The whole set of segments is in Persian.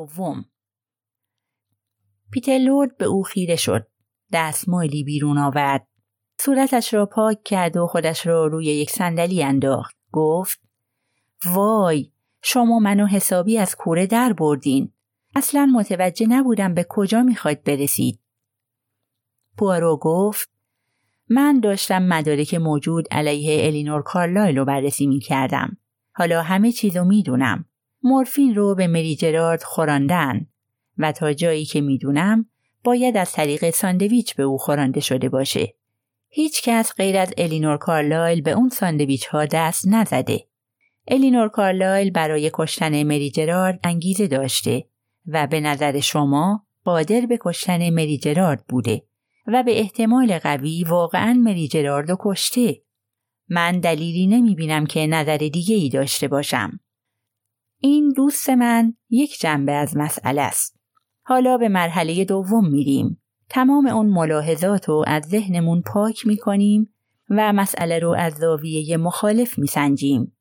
دوم پیتر لورد به او خیره شد. دستمالی بیرون آورد. صورتش را پاک کرد و خودش را روی یک صندلی انداخت. گفت وای شما منو حسابی از کوره در بردین. اصلا متوجه نبودم به کجا می‌خواید برسید. پوارو گفت من داشتم مدارک موجود علیه الینور کارلایل رو بررسی می کردم. حالا همه چیز رو می‌دونم. مورفین رو به مری جرارد خوراندن و تا جایی که می‌دونم باید از طریق ساندویچ به او خورانده شده باشه. هیچ کس غیر از الینور کارلایل به اون ساندویچ ها دست نزده. الینور کارلایل برای کشتن مری جرارد انگیزه داشته و به نظر شما قادر به کشتن مری جرارد بوده و به احتمال قوی واقعا مری جرارد کشته. من دلیلی نمی بینم که نظر دیگه ای داشته باشم. این دوست من یک جنبه از مسئله است. حالا به مرحله دوم میریم. تمام اون ملاحظات رو از ذهنمون پاک می‌کنیم و مسئله رو از زاویه مخالف میسنجیم.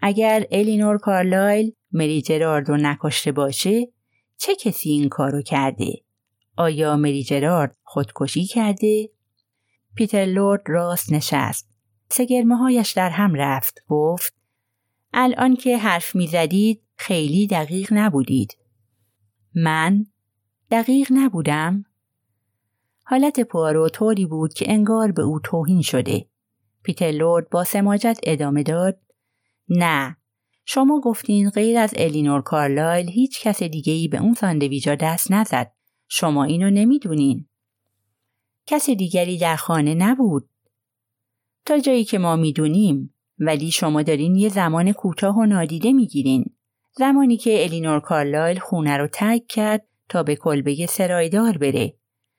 اگر الینور کارلایل مری جرارد رو نکشته باشه چه کسی این کارو کرده؟ آیا مری جرارد خودکشی کرده؟ پیتر لورد راست نشست. سگرمه هایش در هم رفت. گفت الان که حرف می زدید خیلی دقیق نبودید. من دقیق نبودم؟ حالت پوارو طوری بود که انگار به او توهین شده. پیتر لورد با سماجت ادامه داد نه شما گفتین غیر از الینور کارلایل هیچ کس دیگه ای به اون ساندویجا دست نزد. شما اینو نمی‌دونین. کس دیگری در خانه نبود. تا جایی که ما می‌دونیم ولی شما دارین یه زمان کوتاه و نادیده می‌گیرین. زمانی که الینور کارلایل خونه رو تگ کرد تا به کلبه سرایدار بره.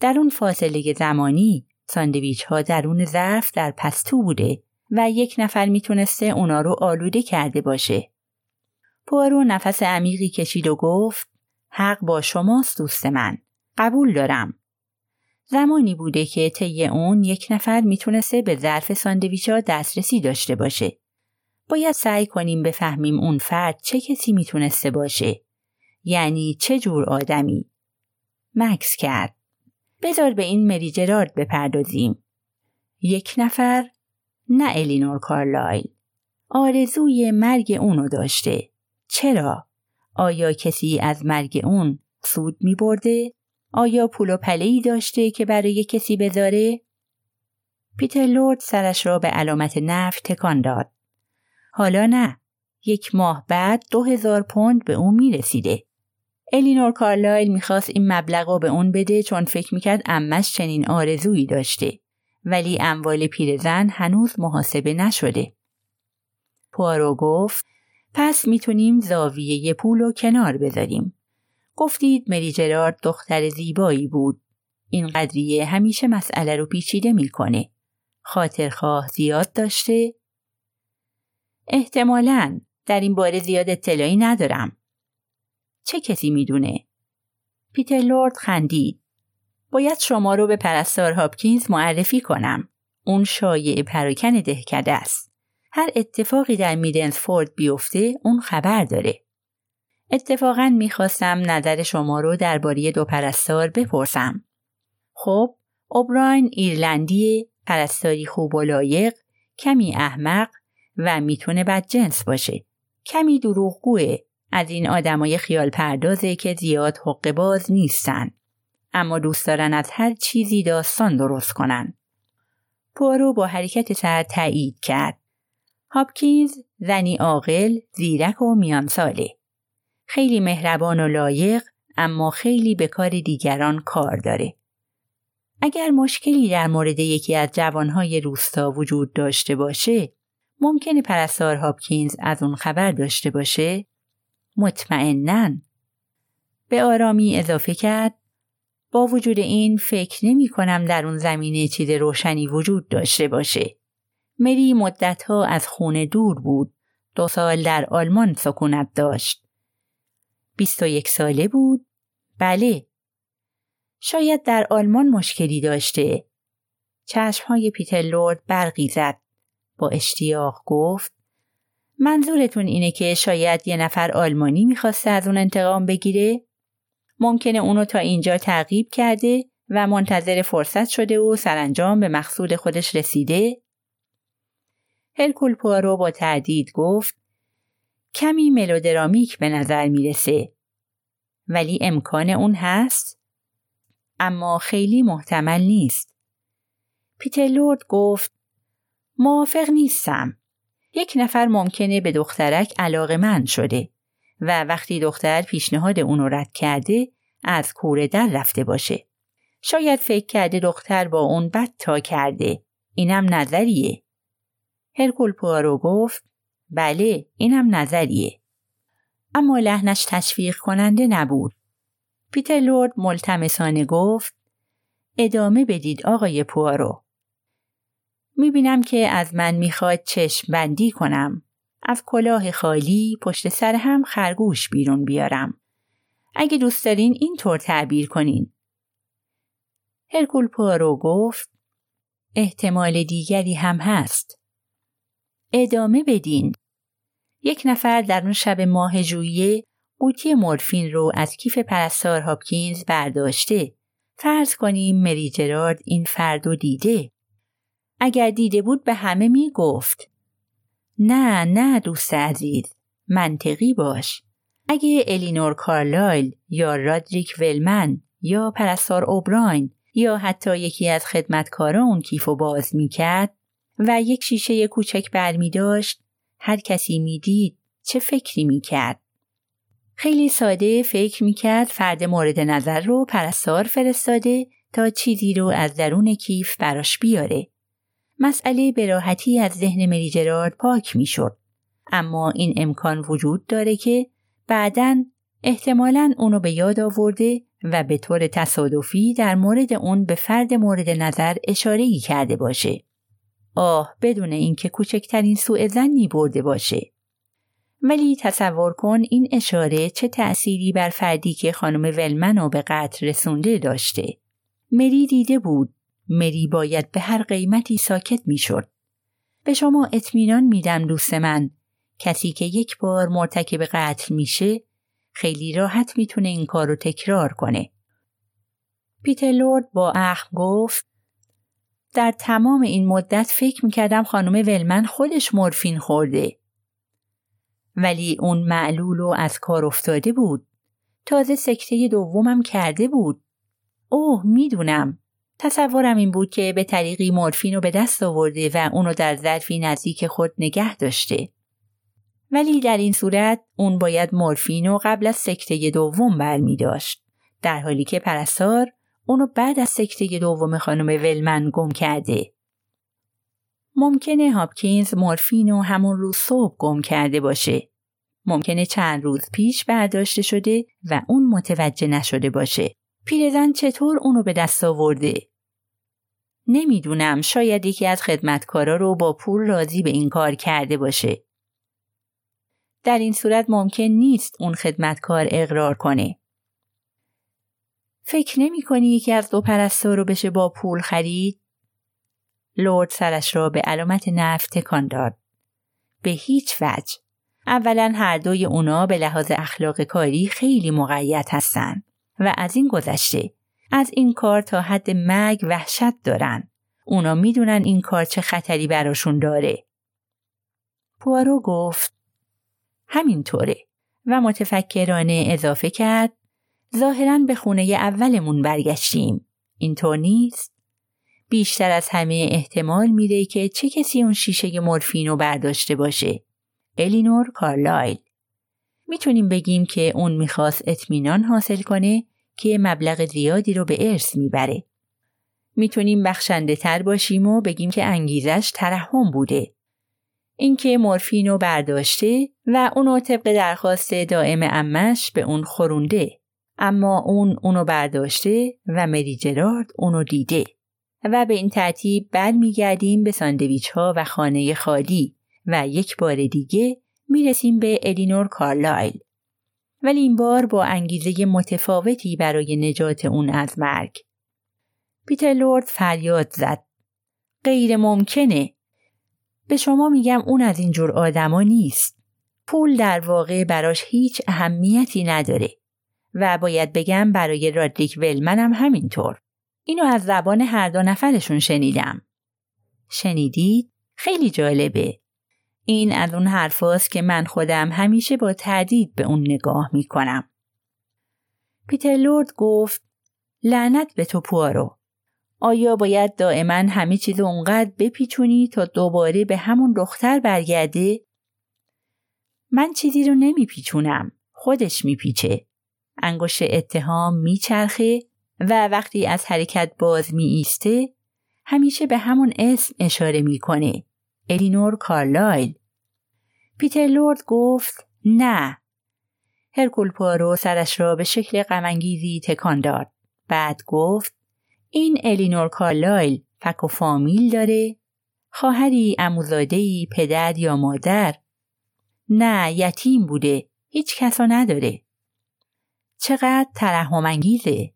در اون فاصله زمانی ساندویچ ها درون ظرف در پستو بوده و یک نفر می‌تونسته اونا رو آلوده کرده باشه. پوارو نفس عمیقی کشید و گفت حق با شماست دوست من. قبول دارم. زمانی بوده که طی اون یک نفر می‌تونسته به ظرف ساندویچا دسترسی داشته باشه. باید سعی کنیم بفهمیم اون فرد چه کسی می‌تونسته باشه. یعنی چه جور آدمی. مکس کرد. بذار به این مری جرارد بپردازیم. یک نفر نه الینور کارلایل. آرزوی مرگ اونو داشته. چرا؟ آیا کسی از مرگ اون سود می برده؟ آیا پول و پله داشته که برای کسی بذاره؟ پیتر لورد سرش را به علامت نفت تکان داد. حالا نه. یک ماه بعد دو هزار پوند به اون می رسیده. الینور کارلایل می‌خواست این مبلغ رو به اون بده چون فکر می‌کرد امش چنین آرزویی داشته. ولی اموال پیرزن هنوز محاسبه نشده. پوارو گفت پس می‌تونیم زاویه پول رو کنار بذاریم. گفتید مری جرارد دختر زیبایی بود. این قدریه همیشه مسئله رو پیچیده می‌کنه. خاطرخواه زیاد داشته؟ احتمالا در این باره زیاد اطلاعی ندارم. چه کسی می‌دونه؟ پیتر لورد خندید. باید شما رو به پرستار هاپکینز معرفی کنم. اون شایع پراکن دهکده است. هر اتفاقی در میدنسفورد بیفته اون خبر داره. اتفاقا می‌خواستم نظر شما رو درباره دو پرستار بپرسم. خب، اوبراین ایرلندی پرستاری خوب و لایق، کمی احمق و می‌تونه بد جنس باشه. کمی دروغگوه از این آدمای خیال پردازه که زیاد حق باز نیستن. اما دوست دارن از هر چیزی داستان درست کنن. پوارو با حرکت سر تایید کرد. هاپکینز زنی عاقل، زیرک و میان ساله. خیلی مهربان و لایق اما خیلی به کار دیگران کار داره. اگر مشکلی در مورد یکی از جوانهای روستا وجود داشته باشه ممکنه پرستار هاپکینز از اون خبر داشته باشه؟ مطمئنا. به آرامی اضافه کرد با وجود این فکر نمی کنم در اون زمینه چیز روشنی وجود داشته باشه. مری مدتها از خونه دور بود. دو سال در آلمان سکونت داشت. بیست و یک ساله بود؟ بله. شاید در آلمان مشکلی داشته. چشمهای پیتر لورد برقی زد. با اشتیاق گفت منظورتون اینه که شاید یه نفر آلمانی می‌خواسته از اون انتقام بگیره؟ ممکنه اونو تا اینجا تعقیب کرده و منتظر فرصت شده و سرانجام به مقصود خودش رسیده؟ هرکول پوارو با تردید گفت کمی ملودرامیک به نظر می‌رسه ولی امکان اون هست؟ اما خیلی محتمل نیست. پیتر لورد گفت موافق نیستم. یک نفر ممکنه به دخترک علاقه من شده و وقتی دختر پیشنهاد اونو رد کرده از کوره در رفته باشه. شاید فکر کرده دختر با اون بد تا کرده. اینم نظریه. هرکول پوارو گفت بله اینم نظریه. اما لحنش تشویق کننده نبود. پیتر لورد ملتمسانه گفت ادامه بدید آقای پوارو. می‌بینم که از من می‌خواد چشم بندی کنم. از کلاه خالی پشت سر هم خرگوش بیرون بیارم. اگه دوست دارین اینطور تعبیر کنین. هرکول پوارو گفت احتمال دیگری هم هست. ادامه بدین. یک نفر در اون شب ماه ژوئیه قوطی مورفین رو از کیف پرستار هاپکینز برداشته. فرض کنیم مری جرارد این فرد رو دیده. اگر دیده بود به همه می گفت. نه نه دوست عزیز. منطقی باش. اگه الینور کارلایل یا رادریک ولمن یا پرستار اوبراین یا حتی یکی از خدمتکارا اون کیف و باز می‌کرد و یک شیشه کوچک برمی داشت هر کسی می‌دید چه فکری می‌کرد خیلی ساده فکر می‌کرد فرد مورد نظر رو پرستار فرستاده تا چیزی رو از درون کیف براش بیاره. مسئله به راحتی از ذهن مری جرارد پاک می‌شد. اما این امکان وجود داره که بعدا احتمالا اونو به یاد آورده و به طور تصادفی در مورد اون به فرد مورد نظر اشاره کرده باشه. آه بدون اینکه کوچکترین سوء زنی برده باشه. ولی تصور کن این اشاره چه تأثیری بر فردی که خانم ولمن به قتل رسونده داشته. مری دیده بود. مری باید به هر قیمتی ساکت می‌شد. به شما اطمینان میدم دوست من. کسی که یک بار مرتکب قتل میشه خیلی راحت می‌تونه این کار رو تکرار کنه. پیتر لورد با اخم گفت در تمام این مدت فکر می‌کردم خانم ولمن خودش مورفین خورده. ولی اون معلول و از کار افتاده بود. تازه سکته دومم کرده بود. اوه می‌دونم. تصورم این بود که به طریقی مورفین رو به دست آورده و اونو در ظرفی نزدیک خود نگه داشته. ولی در این صورت اون باید مورفین رو قبل از سکته دوم برمی داشت. در حالی که پرستار اونو بعد از سکته دوم خانم ولمن گم کرده. ممکنه هاپکینز مورفین رو همون روز صبح گم کرده باشه. ممکنه چند روز پیش برداشته شده و اون متوجه نشده باشه. پیرزن چطور اونو به دست آورده؟ نمی‌دونم شاید یکی از خدمتکارا رو با پول راضی به این کار کرده باشه. در این صورت ممکن نیست اون خدمتکار اقرار کنه. فکر نمی کنی یکی از دو پرستار رو بشه با پول خرید؟ لورد سرش را به علامت نفت تکان داد. به هیچ وجه. اولا هر دوی اونا به لحاظ اخلاق کاری خیلی مقید هستن و از این گذشته از این کار تا حد مرگ وحشت دارن. اونا می‌دونن این کار چه خطری براشون داره. پوارو گفت همینطوره و متفکرانه اضافه کرد ظاهرا به خونه اولمون برگشتیم. اینطور نیست؟ بیشتر از همه احتمال میده که چه کسی اون شیشه مورفین رو برداشته باشه. الینور کارلایل. می‌تونیم بگیم که اون می‌خواست اطمینان حاصل کنه که مبلغ زیادی رو به ارث می‌بره. می‌تونیم بخشنده تر باشیم و بگیم که انگیزش ترحم بوده. اینکه مورفین رو برداشته و اونو طبق درخواست دائم امش به اون خورونده. اما اون اونو برداشته و مری جرارد اونو دیده. و به این ترتیب برمیگردیم به ساندویچ ها و خانه خالی و یک بار دیگه می‌رسیم به الینور کارلایل. ولی این بار با انگیزه متفاوتی برای نجات اون از مرگ. پیتر لورد فریاد زد. غیر ممکنه. به شما میگم اون از اینجور آدما نیست. پول در واقع براش هیچ اهمیتی نداره. و باید بگم برای رادریک ولمن هم همینطور. اینو از زبان هر دو نفرشون شنیدم. شنیدید؟ خیلی جالبه. این از اون حرفاست که من خودم همیشه با تردید به اون نگاه می‌کنم. پیتر لورد گفت لعنت به تو پوارو. آیا باید دائما همه چیز اونقدر بپیچونی تا دوباره به همون دختر برگرده؟ من چیزی رو نمیپیچونم. خودش میپیچه. انگشت اتهام میچرخه و وقتی از حرکت باز می ایسته همیشه به همون اسم اشاره می‌کنه. الینور کارلایل. پیتر لورد گفت نه. هرکول پارو سرش را به شکل غمانگیزی تکان داد. بعد گفت این الینور کارلایل فک و فامیل داره؟ خواهری اموزادهی پدر یا مادر؟ نه یتیم بوده هیچ کسا نداره چقدر ترحم انگیزه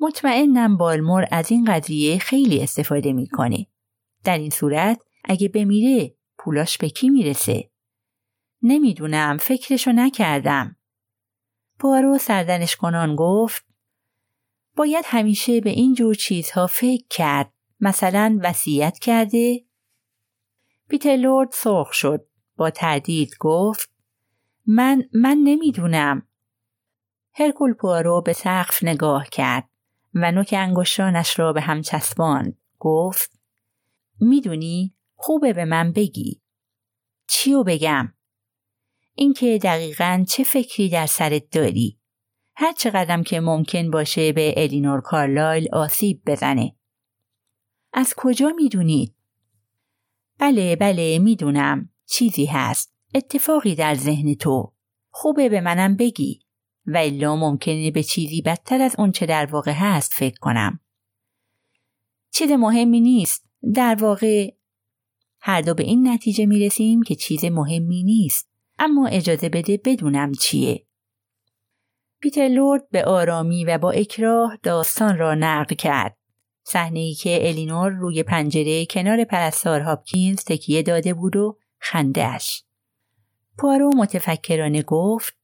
مطمئنم بالمور از این قضیه خیلی استفاده می‌کنه. در این صورت اگه بمیره پولاش به کی می‌رسه؟ نمی‌دونم فکرشو نکردم. پوارو سردنش کنان گفت باید همیشه به این جور چیزها فکر کرد. مثلا وصیت کرده. پیتر لورد سرخ شد. با تردید گفت من من نمی‌دونم. هرکول پوارو به سقف نگاه کرد و نوک انگشتانش را به هم چسباند. گفت می‌دونی خوبه به من بگی. چیو بگم؟ اینکه دقیقا چه فکری در سرت داری؟ هر چقدرم که ممکن باشه به الینور کارلایل آسیب بزنه. از کجا می‌دونید؟ بله بله می‌دونم. چیزی هست. اتفاقی در ذهن تو. خوبه به منم بگی. و الا ممکنه به چیزی بدتر از اون چه در واقع هست فکر کنم. چیز مهمی نیست. در واقع هر دو به این نتیجه می رسیم که چیز مهمی نیست. اما اجازه بده بدونم چیه. پیتر لورد به آرامی و با اکراه داستان را نقل کرد. صحنه ای که الینور روی پنجره کنار پرستار هاپکینز تکیه داده بود و خندهش پارو متفکرانه گفت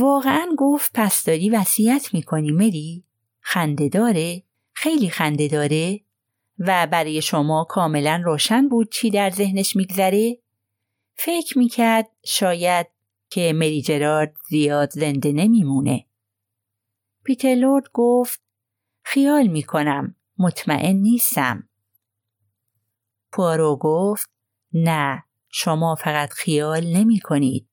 واقعا گفت پس داری وصیت می‌کنی مری؟ خنده داره؟ خیلی خنده داره؟ و برای شما کاملا روشن بود چی در ذهنش میگذره؟ فکر می‌کرد شاید که مری جرارد زیاد زنده نمیمونه. پیتر لورد گفت خیال می‌کنم مطمئن نیستم. پوارو گفت نه شما فقط خیال نمی کنید.